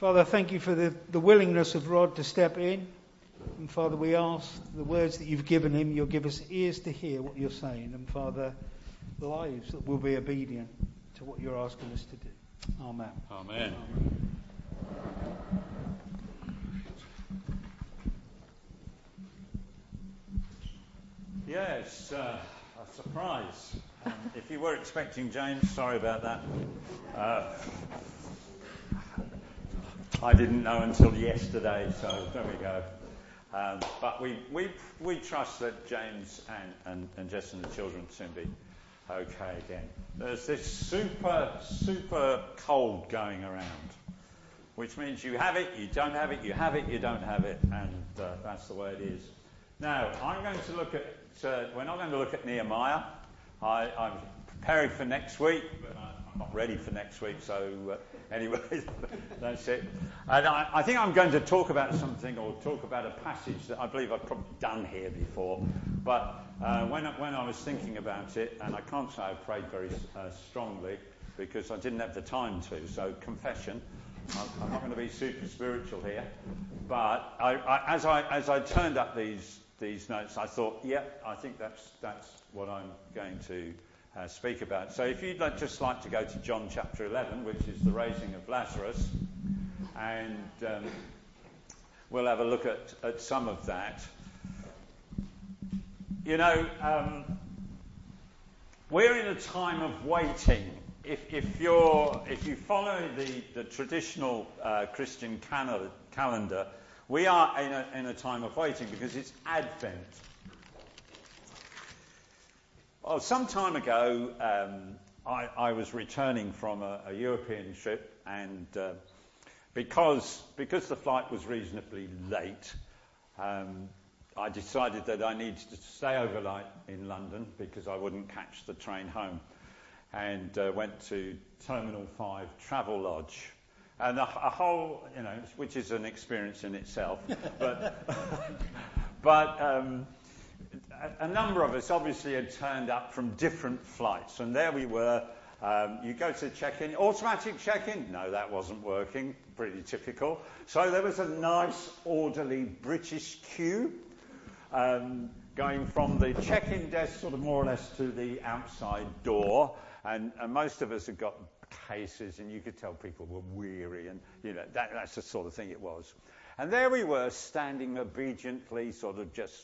Father, thank you for the, the willingness of Rod to step in. And Father, we ask the words that you've given him, you'll give us ears to hear what you're saying. And Father, lives that will be obedient to what you're asking us to do. Amen. Amen. Yes, uh, a surprise. Um, if you were expecting James, sorry about that. Uh, I didn't know until yesterday, so there we go. Um, but we, we, we trust that James and, and, and Jess and the children will soon be okay again. There's this super, super cold going around, which means you have it, you don't have it, you have it, you don't have it, and uh, that's the way it is. Now, I'm going to look at, uh, we're not going to look at Nehemiah. I, I'm preparing for next week, but I'm not ready for next week, so uh, anyway, that's it. And I, I, think I'm going to talk about something or talk about a passage that I believe I've probably done here before, but uh, when, when I was thinking about it, and I can't say I prayed very uh, strongly because I didn't have the time to, so confession. I'm, not going to be super spiritual here, but I, I, as, I, as I turned up these these notes, I thought, yeah, I think that's, that's what I'm going to uh, speak about. So if you'd like, just like to go to John chapter 11, which is the raising of Lazarus, and um, we'll have a look at, at some of that. You know, um, we're in a time of waiting. If, if, you're, if you follow the, the traditional uh, Christian calendar, we are in a, in a time of waiting because it's Advent. Well, some time ago, um, I, I, was returning from a, a European trip, and uh, because, because the flight was reasonably late, um, I decided that I needed to stay overnight in London because I wouldn't catch the train home, and uh, went to Terminal 5 Travelodge and a, a, whole, you know, which is an experience in itself. but but um, a, a, number of us obviously had turned up from different flights, and there we were. Um, you go to check-in, automatic check-in. No, that wasn't working. Pretty typical. So there was a nice, orderly British queue. Um, going from the check-in desk sort of more or less to the outside door. And, and most of us had got cases, and you could tell people were weary, and you know that, that's the sort of thing it was. And there we were, standing obediently, sort of just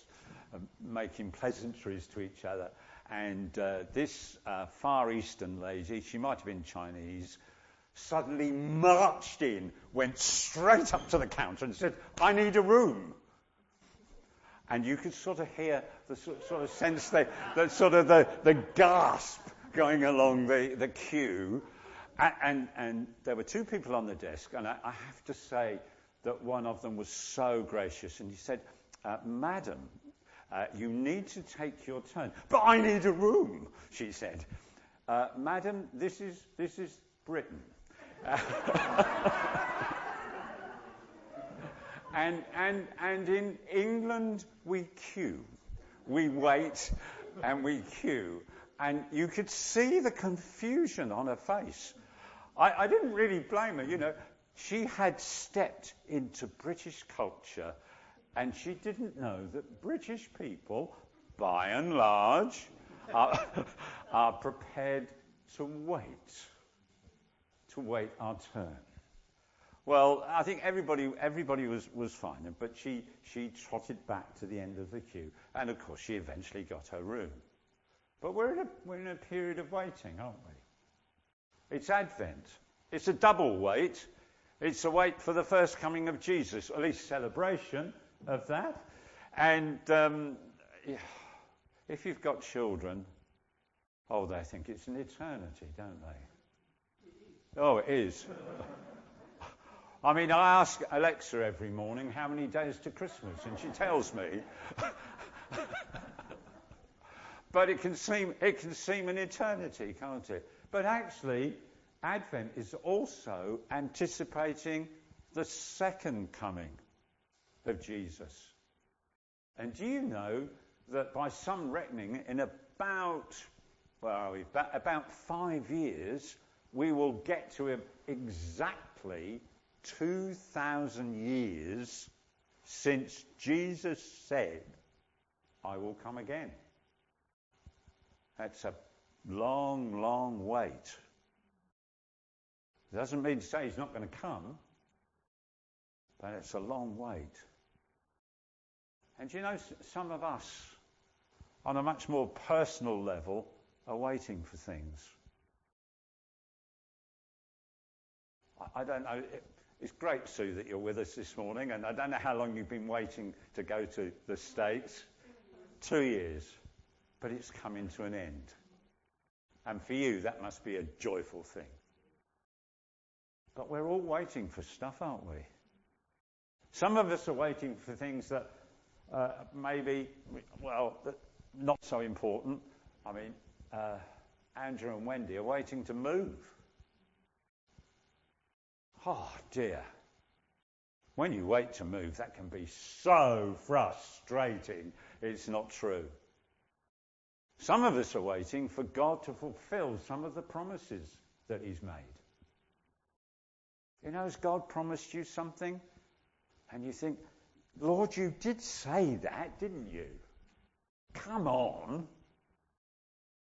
making pleasantries to each other. And uh, this uh, Far Eastern lady, she might have been Chinese, suddenly marched in, went straight up to the counter, and said, "I need a room." And you could sort of hear the sort of sense, the, the sort of the, the gasp going along the, the queue. And, and, and, there were two people on the desk, and I, I, have to say that one of them was so gracious, and he said, uh, Madam, uh, you need to take your turn. But I need a room, she said. Uh, Madam, this is, this is Britain. and, and, and in England, we queue. We wait and we queue. And you could see the confusion on her face. I, I didn't really blame her. You know, she had stepped into British culture and she didn't know that British people, by and large, are, are prepared to wait, to wait our turn. Well, I think everybody, everybody was, was fine, but she, she trotted back to the end of the queue, and of course she eventually got her room. But we're in a, we're in a period of waiting, aren't we? It's Advent. It's a double wait. It's a wait for the first coming of Jesus, at least celebration of that. And um, if you've got children, oh, they think it's an eternity, don't they? Oh, it is. I mean, I ask Alexa every morning how many days to Christmas, and she tells me. but it can seem it can seem an eternity, can't it? But actually, Advent is also anticipating the second coming of Jesus. And do you know that by some reckoning, in about, where are we? About five years, we will get to exactly 2,000 years since Jesus said, I will come again. That's a long, long wait. It doesn't mean to say he's not going to come, but it's a long wait. And you know, some of us, on a much more personal level, are waiting for things. I, don't know. It's great, Sue, that you're with us this morning, and I don't know how long you've been waiting to go to the States. Two years. But it's coming to an end. And for you, that must be a joyful thing. But we're all waiting for stuff, aren't we? Some of us are waiting for things that uh, maybe, well, not so important. I mean, uh, Andrew and Wendy are waiting to move. Oh dear. When you wait to move, that can be so frustrating. It's not true. Some of us are waiting for God to fulfill some of the promises that He's made. You know, has God promised you something? And you think, Lord, you did say that, didn't you? Come on. I was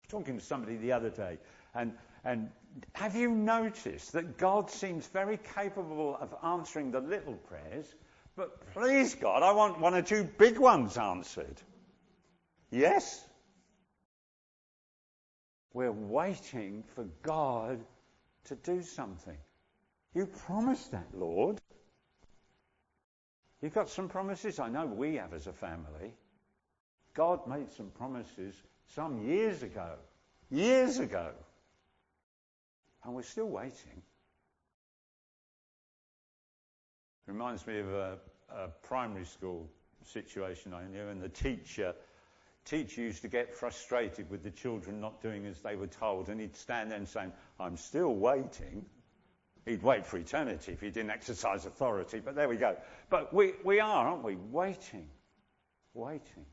talking to somebody the other day, and, and have you noticed that God seems very capable of answering the little prayers, but please God, I want one or two big ones answered? Yes? We're waiting for God to do something. You promised that, Lord. You've got some promises. I know we have as a family. God made some promises some years ago. Years ago. And we're still waiting. Reminds me of a, a primary school situation I knew, and the teacher teacher used to get frustrated with the children not doing as they were told, and he'd stand there and say, I'm still waiting. He'd wait for eternity if he didn't exercise authority, but there we go. But we, we are, aren't we? Waiting. Waiting.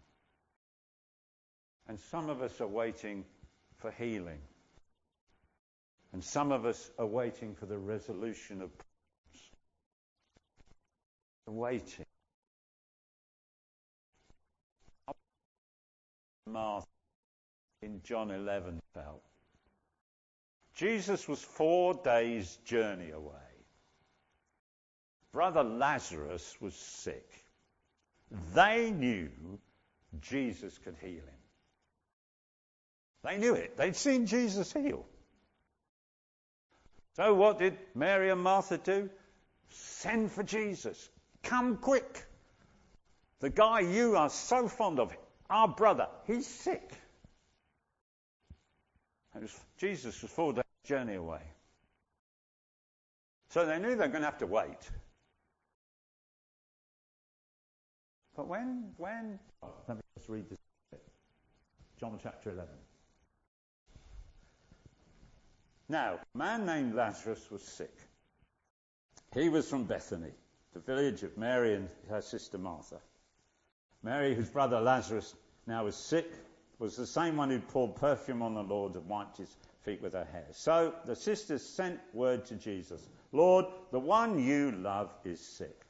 And some of us are waiting for healing. And some of us are waiting for the resolution of problems. Waiting. Martha in John 11 felt. Jesus was four days' journey away. Brother Lazarus was sick. They knew Jesus could heal him. They knew it. They'd seen Jesus heal. So what did Mary and Martha do? Send for Jesus. Come quick. The guy you are so fond of, our brother, he's sick. Was, Jesus was four days journey away. So they knew they were going to have to wait. But when, when, oh, let me just read this bit. John chapter 11. Now, a man named Lazarus was sick. He was from Bethany, the village of Mary and her sister Martha. Mary, whose brother Lazarus now was sick, was the same one who'd poured perfume on the Lord and wiped his feet with her hair. So the sisters sent word to Jesus Lord, the one you love is sick.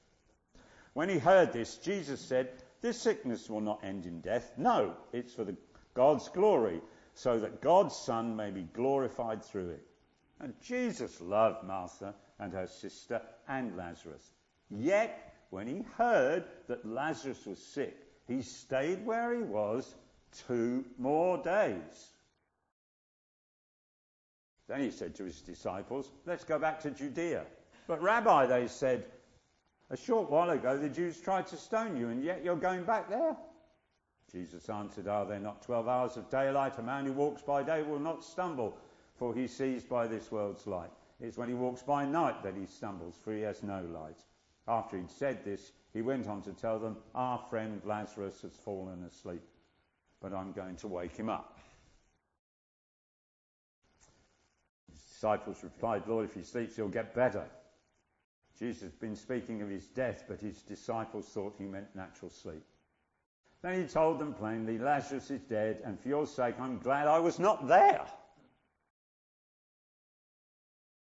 When he heard this, Jesus said, This sickness will not end in death. No, it's for the, God's glory, so that God's Son may be glorified through it. And Jesus loved Martha and her sister and Lazarus. Yet, when he heard that Lazarus was sick, he stayed where he was two more days. Then he said to his disciples, Let's go back to Judea. But, Rabbi, they said, a short while ago the Jews tried to stone you, and yet you're going back there? Jesus answered, Are there not twelve hours of daylight? A man who walks by day will not stumble, for he sees by this world's light. It's when he walks by night that he stumbles, for he has no light. After he'd said this, he went on to tell them, Our friend Lazarus has fallen asleep, but I'm going to wake him up. His disciples replied, Lord, if he sleeps, he'll get better. Jesus had been speaking of his death, but his disciples thought he meant natural sleep. Then he told them plainly, Lazarus is dead, and for your sake I'm glad I was not there,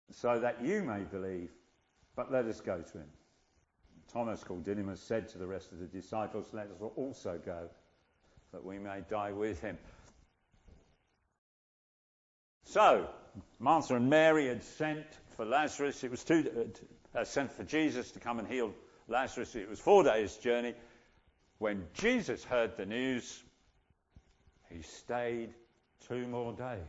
so that you may believe. But let us go to him. Thomas, called Didymus, said to the rest of the disciples, Let us also go, that we may die with him. So, Martha and Mary had sent for Lazarus. It was two, uh, sent for Jesus to come and heal Lazarus. It was four days' journey. When Jesus heard the news, he stayed two more days.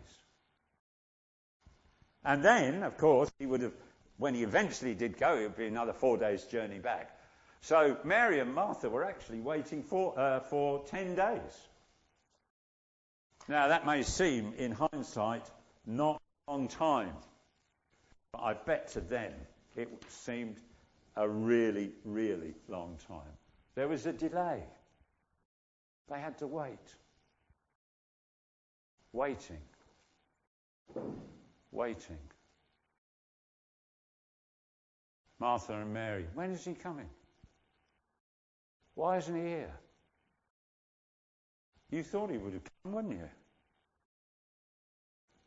And then, of course, he would have, when he eventually did go, it would be another four days' journey back. So Mary and Martha were actually waiting for, uh, for 10 days. Now, that may seem, in hindsight, not long time. But I bet to them it seemed a really, really long time. There was a delay. They had to wait. Waiting. Waiting. Martha and Mary, when is he coming? Why isn't he here? You thought he would have come, wouldn't you?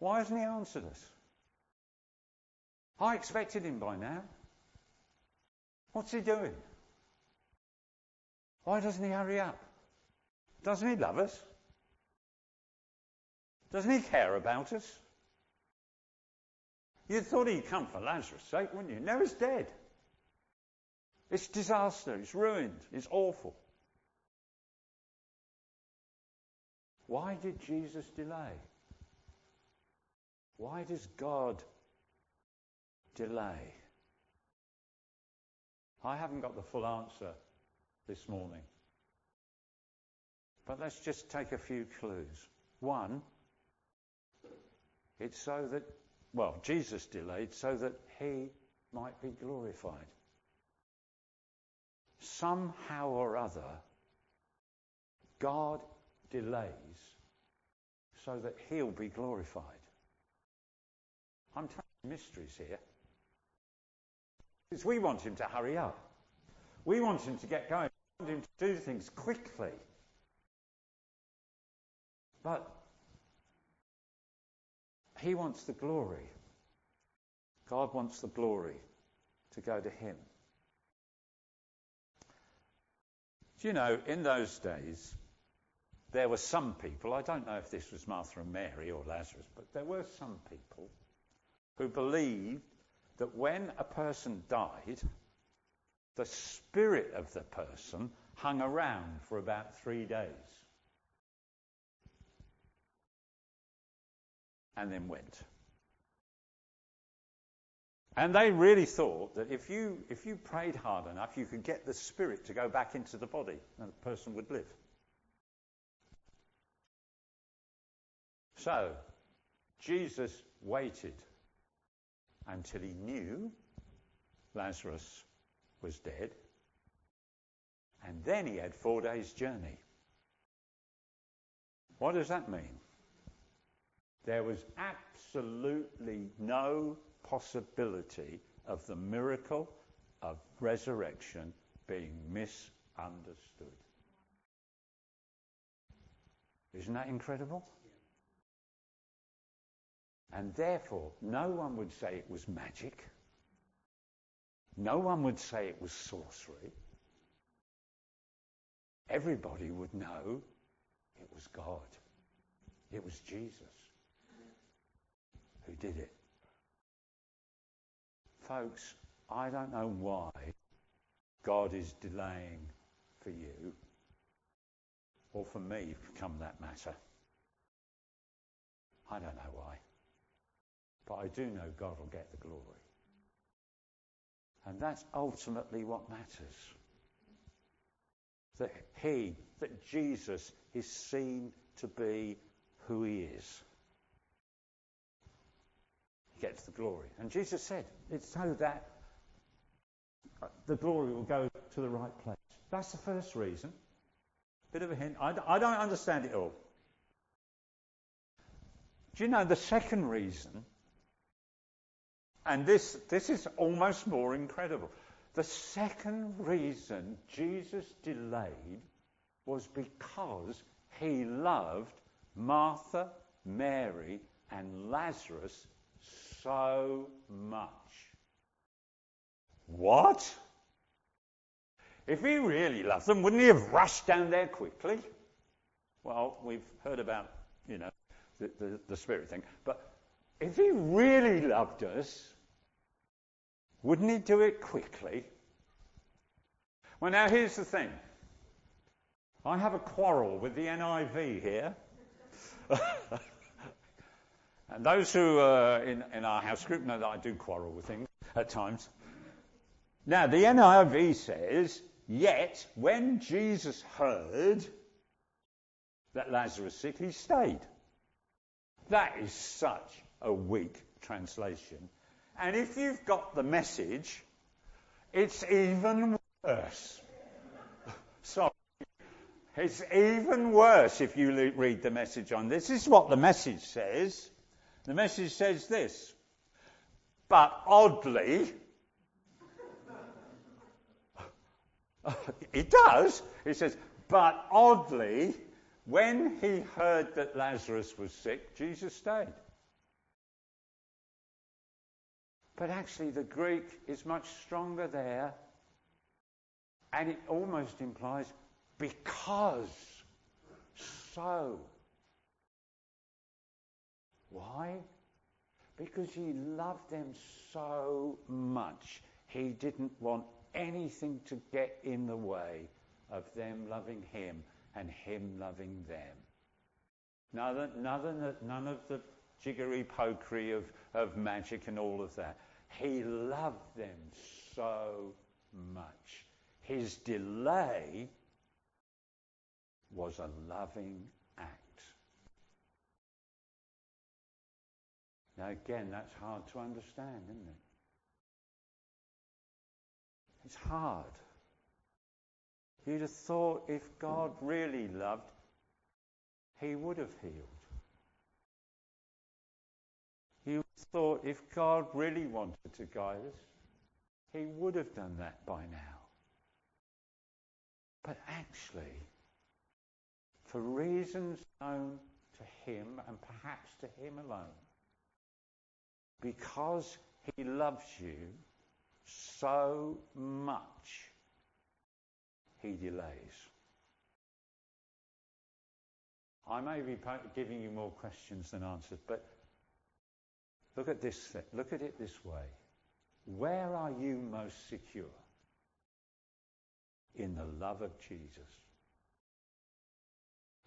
Why hasn't he answered us? I expected him by now. What's he doing? Why doesn't he hurry up? Doesn't he love us? Doesn't he care about us? You thought he'd come for Lazarus' sake, wouldn't you? No, he's dead. It's disaster. It's ruined. It's awful. Why did Jesus delay? Why does God delay? I haven't got the full answer this morning. But let's just take a few clues. One, it's so that, well, Jesus delayed so that he might be glorified. Somehow or other, God delays so that he'll be glorified. I'm telling mysteries here. Because we want him to hurry up. We want him to get going. We want him to do things quickly. But he wants the glory. God wants the glory to go to him. Do you know, in those days, there were some people, I don't know if this was Martha and Mary or Lazarus, but there were some people who believed that when a person died, the spirit of the person hung around for about three days and then went. And they really thought that if you, if you prayed hard enough, you could get the spirit to go back into the body and the person would live. So, Jesus waited until he knew Lazarus was dead. And then he had four days' journey. What does that mean? There was absolutely no possibility of the miracle of resurrection being misunderstood. Isn't that incredible? And therefore, no one would say it was magic. No one would say it was sorcery. Everybody would know it was God. It was Jesus who did it. Folks, I don't know why God is delaying for you or for me, come that matter. I don't know why. But I do know God will get the glory. And that's ultimately what matters. That He, that Jesus is seen to be who He is. He gets the glory. And Jesus said, it's so that the glory will go to the right place. That's the first reason. Bit of a hint. I, I don't understand it all. Do you know the second reason and this, this is almost more incredible. The second reason Jesus delayed was because he loved Martha, Mary, and Lazarus so much. What? If he really loved them, wouldn't he have rushed down there quickly? Well, we've heard about, you know, the, the, the Spirit thing. But if he really loved us, wouldn't he do it quickly? Well, now here's the thing. I have a quarrel with the NIV here. and those who are in, in our house group know that I do quarrel with things at times. Now, the NIV says, Yet when Jesus heard that Lazarus sick, he stayed. That is such a weak translation. And if you've got the message, it's even worse. Sorry. It's even worse if you read the message on this. This is what the message says. The message says this. But oddly, it does. It says, but oddly, when he heard that Lazarus was sick, Jesus stayed. But actually, the Greek is much stronger there, and it almost implies because so. Why? Because he loved them so much, he didn't want anything to get in the way of them loving him and him loving them. None, of the jiggery pokery of, of magic and all of that. He loved them so much. His delay was a loving act. Now, again, that's hard to understand, isn't it? It's hard. You'd have thought if God really loved, He would have healed. You thought if God really wanted to guide us, He would have done that by now. But actually, for reasons known to Him and perhaps to Him alone, because He loves you so much, He delays. I may be giving you more questions than answers, but Look at this. Look at it this way. Where are you most secure? In the love of Jesus.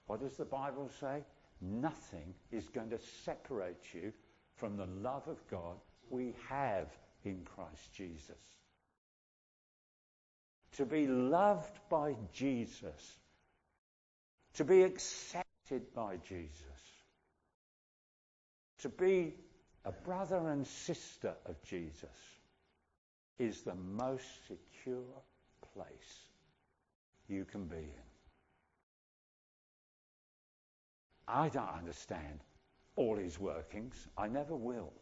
What does the Bible say? Nothing is going to separate you from the love of God we have in Christ Jesus. To be loved by Jesus, to be accepted by Jesus, to be a brother and sister of Jesus is the most secure place you can be in. I don't understand all his workings. I never will.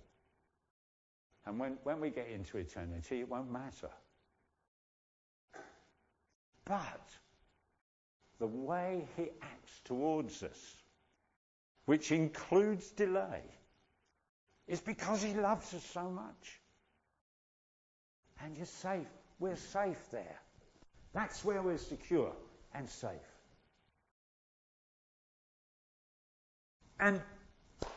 And when, when we get into eternity, it won't matter. But the way he acts towards us, which includes delay, it's because he loves us so much. And you're safe. We're safe there. That's where we're secure and safe. And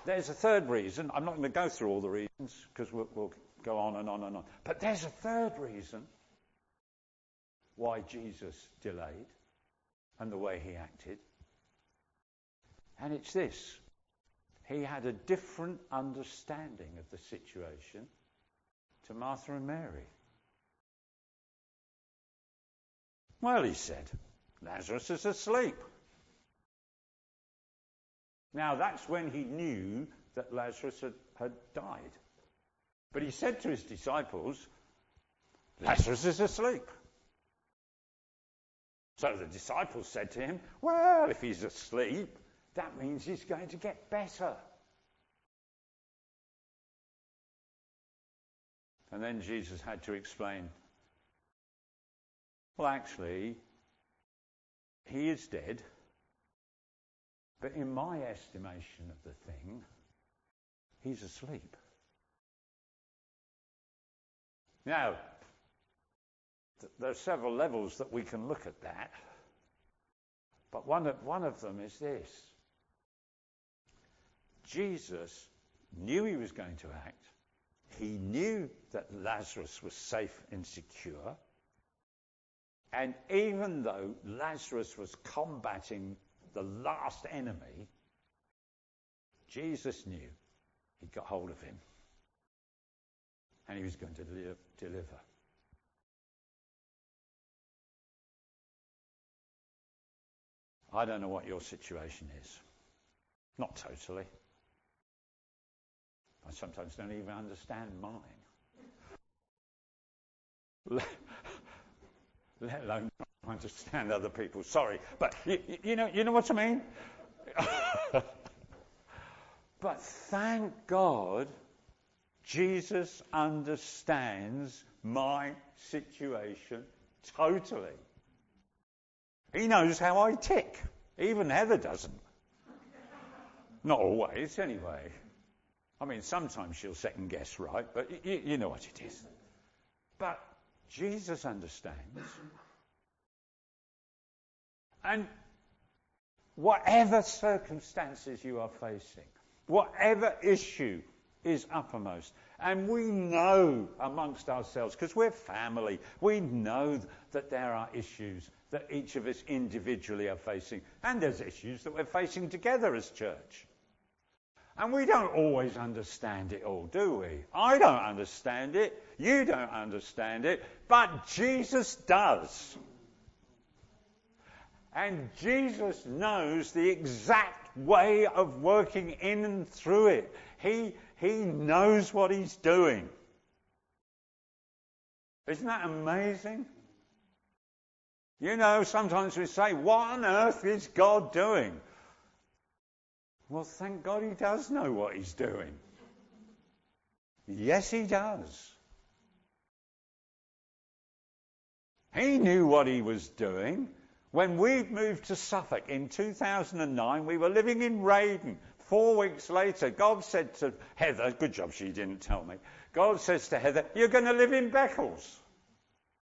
there's a third reason. I'm not going to go through all the reasons because we'll, we'll go on and on and on. But there's a third reason why Jesus delayed and the way he acted. And it's this he had a different understanding of the situation to Martha and Mary. Well, he said, Lazarus is asleep. Now, that's when he knew that Lazarus had, had died. But he said to his disciples, Lazarus is asleep. So the disciples said to him, Well, if he's asleep, that means he's going to get better. And then Jesus had to explain well, actually, he is dead, but in my estimation of the thing, he's asleep. Now, there are several levels that we can look at that. But one of, one of them is this Jesus knew he was going to act, he knew that Lazarus was safe and secure. And even though Lazarus was combating the last enemy, Jesus knew he'd got hold of him and he was going to deliver. I don't know what your situation is. Not totally. I sometimes don't even understand mine. Let, alone understand other people. Sorry, but you, you, know, you know what I mean. but thank God, Jesus understands my situation totally. He knows how I tick. Even Heather doesn't. Not always, anyway. I mean, sometimes she'll second guess right, but you, you know what it is. But Jesus understands. And whatever circumstances you are facing, whatever issue is uppermost, and we know amongst ourselves, because we're family, we know that there are issues that each of us individually are facing, and there's issues that we're facing together as church. And we don't always understand it all, do we? I don't understand it. You don't understand it. But Jesus does. And Jesus knows the exact way of working in and through it. He, he knows what he's doing. Isn't that amazing? You know, sometimes we say, What on earth is God doing? Well, thank God he does know what he's doing. Yes, he does. He knew what he was doing. When we moved to Suffolk in 2009, we were living in Reydon. Four weeks later, God said to Heather, good job she didn't tell me, God says to Heather, You're going to live in Beccles.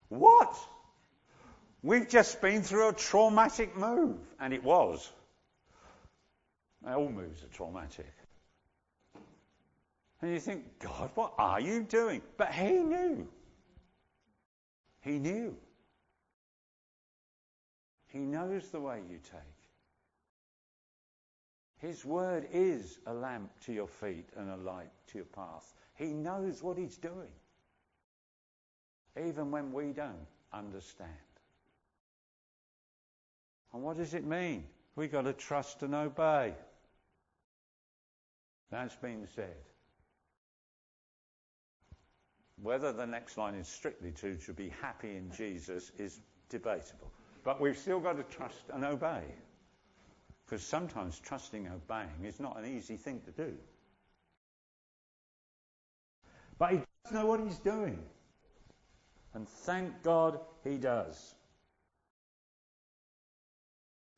What? We've just been through a traumatic move. And it was. All moves are traumatic. And you think, God, what are you doing? But he knew. He knew. He knows the way you take. His word is a lamp to your feet and a light to your path. He knows what he's doing, even when we don't understand. And what does it mean? We've got to trust and obey. That's been said. Whether the next line is strictly true to be happy in Jesus is debatable. But we've still got to trust and obey. Because sometimes trusting and obeying is not an easy thing to do. But he does know what he's doing. And thank God he does.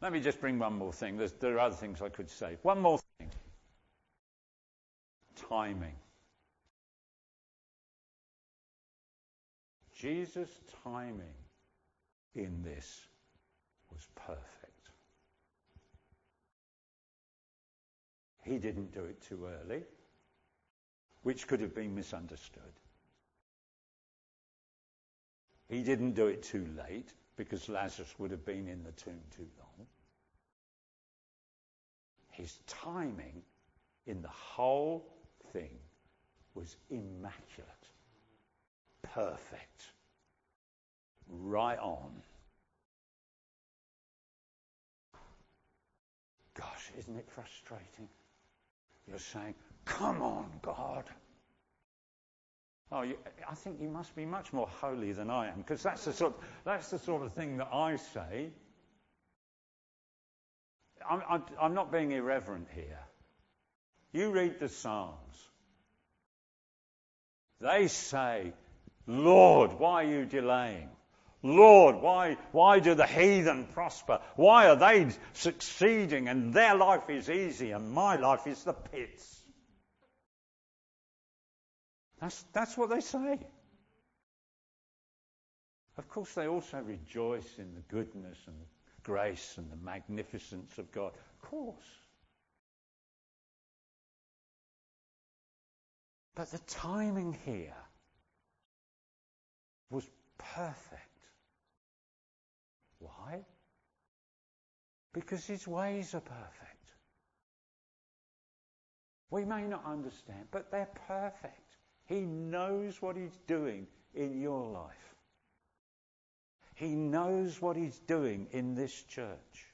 Let me just bring one more thing. There's, there are other things I could say. One more thing timing. Jesus' timing in this was perfect. He didn't do it too early, which could have been misunderstood. He didn't do it too late, because Lazarus would have been in the tomb too long. His timing in the whole thing was immaculate, perfect, right on. Gosh, isn't it frustrating? You're saying, Come on, God. Oh, you, I think you must be much more holy than I am, because that's the sort, that's the sort of thing that I say. I'm, I'm not being irreverent here. You read the Psalms. They say, Lord, why are you delaying? Lord, why, why do the heathen prosper? Why are they succeeding and their life is easy and my life is the pits? That's, that's what they say. Of course, they also rejoice in the goodness and grace and the magnificence of God. Of course. But the timing here was perfect. Why? Because his ways are perfect. We may not understand, but they're perfect. He knows what he's doing in your life. He knows what he's doing in this church.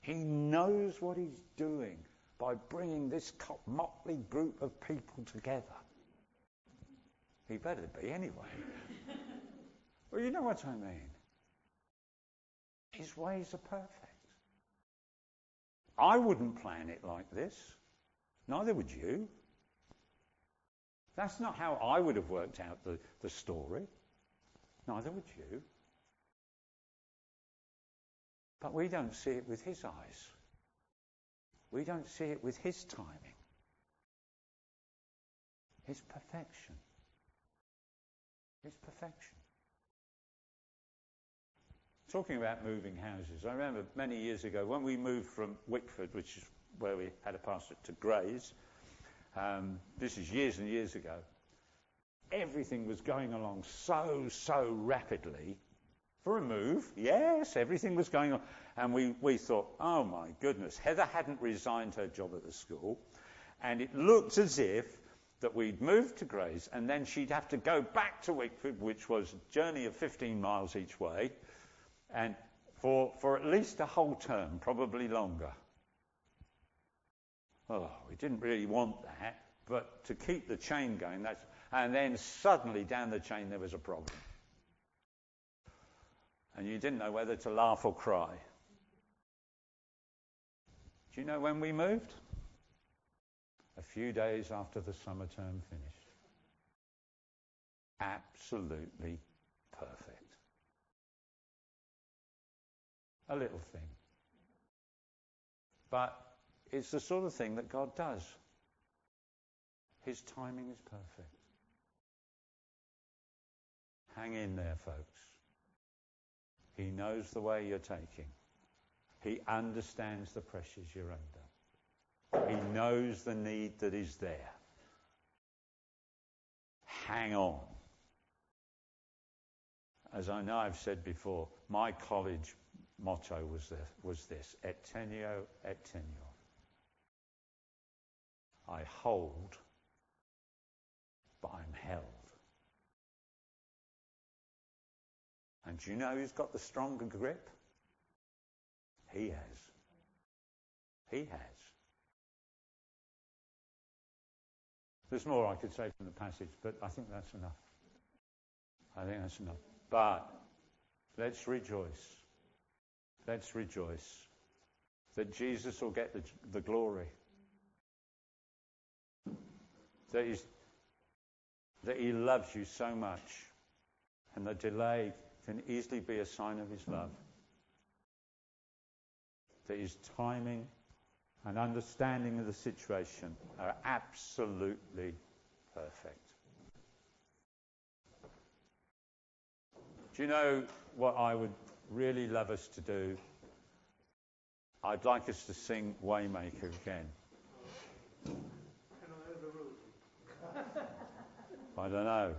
He knows what he's doing by bringing this motley group of people together. He better be anyway. well, you know what I mean. His ways are perfect. I wouldn't plan it like this. Neither would you. That's not how I would have worked out the, the story. Neither would you. But we don't see it with his eyes. We don't see it with his timing. His perfection. His perfection. Talking about moving houses, I remember many years ago when we moved from Wickford, which is where we had a pastor, to Grays. Um, this is years and years ago. Everything was going along so, so rapidly. For a move, yes, everything was going on. And we, we thought, oh my goodness, Heather hadn't resigned her job at the school. And it looked as if that we'd moved to Grays and then she'd have to go back to Wickford, which was a journey of 15 miles each way, and for, for at least a whole term, probably longer. Oh, we didn't really want that, but to keep the chain going, that's, and then suddenly down the chain there was a problem. And you didn't know whether to laugh or cry. Do you know when we moved? A few days after the summer term finished. Absolutely perfect. A little thing. But it's the sort of thing that God does. His timing is perfect. Hang in there, folks. He knows the way you're taking. He understands the pressures you're under. He knows the need that is there. Hang on. As I know I've said before, my college motto was this, was this et teneo et teneor. I hold, but I'm held. And do you know who's got the stronger grip? He has. He has. There's more I could say from the passage, but I think that's enough. I think that's enough. But let's rejoice. Let's rejoice that Jesus will get the, the glory. That, that he loves you so much. And the delay can easily be a sign of his love. That his timing and understanding of the situation are absolutely perfect. Do you know what I would really love us to do? I'd like us to sing Waymaker again. I don't know.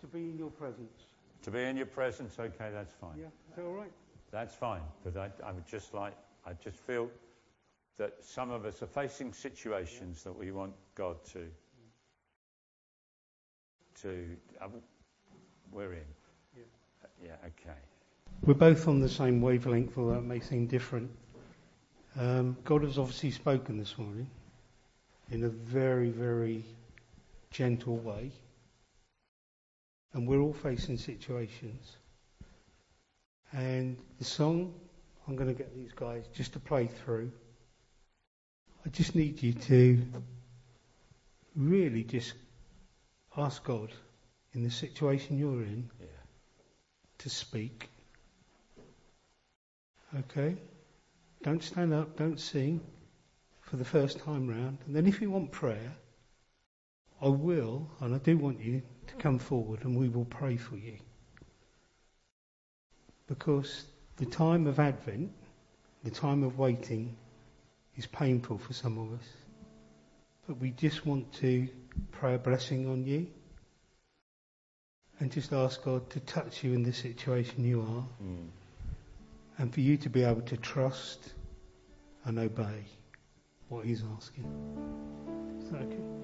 To be in your presence. To be in your presence, okay, that's fine. Yeah, is that all right? That's fine, but I, I would just like, I just feel that some of us are facing situations that we want God to, to, uh, we're in. Yeah. yeah, okay. We're both on the same wavelength, although it may seem different. Um, God has obviously spoken this morning in a very, very gentle way. And we're all facing situations. And the song, I'm going to get these guys just to play through. I just need you to really just ask God in the situation you're in yeah. to speak. Okay? Don't stand up, don't sing for the first time round. And then if you want prayer, I will, and I do want you to come forward and we will pray for you. because the time of Advent, the time of waiting, is painful for some of us. But we just want to pray a blessing on you and just ask God to touch you in the situation you are Mm. and for you to be able to trust and obey what He's asking. Is that okay?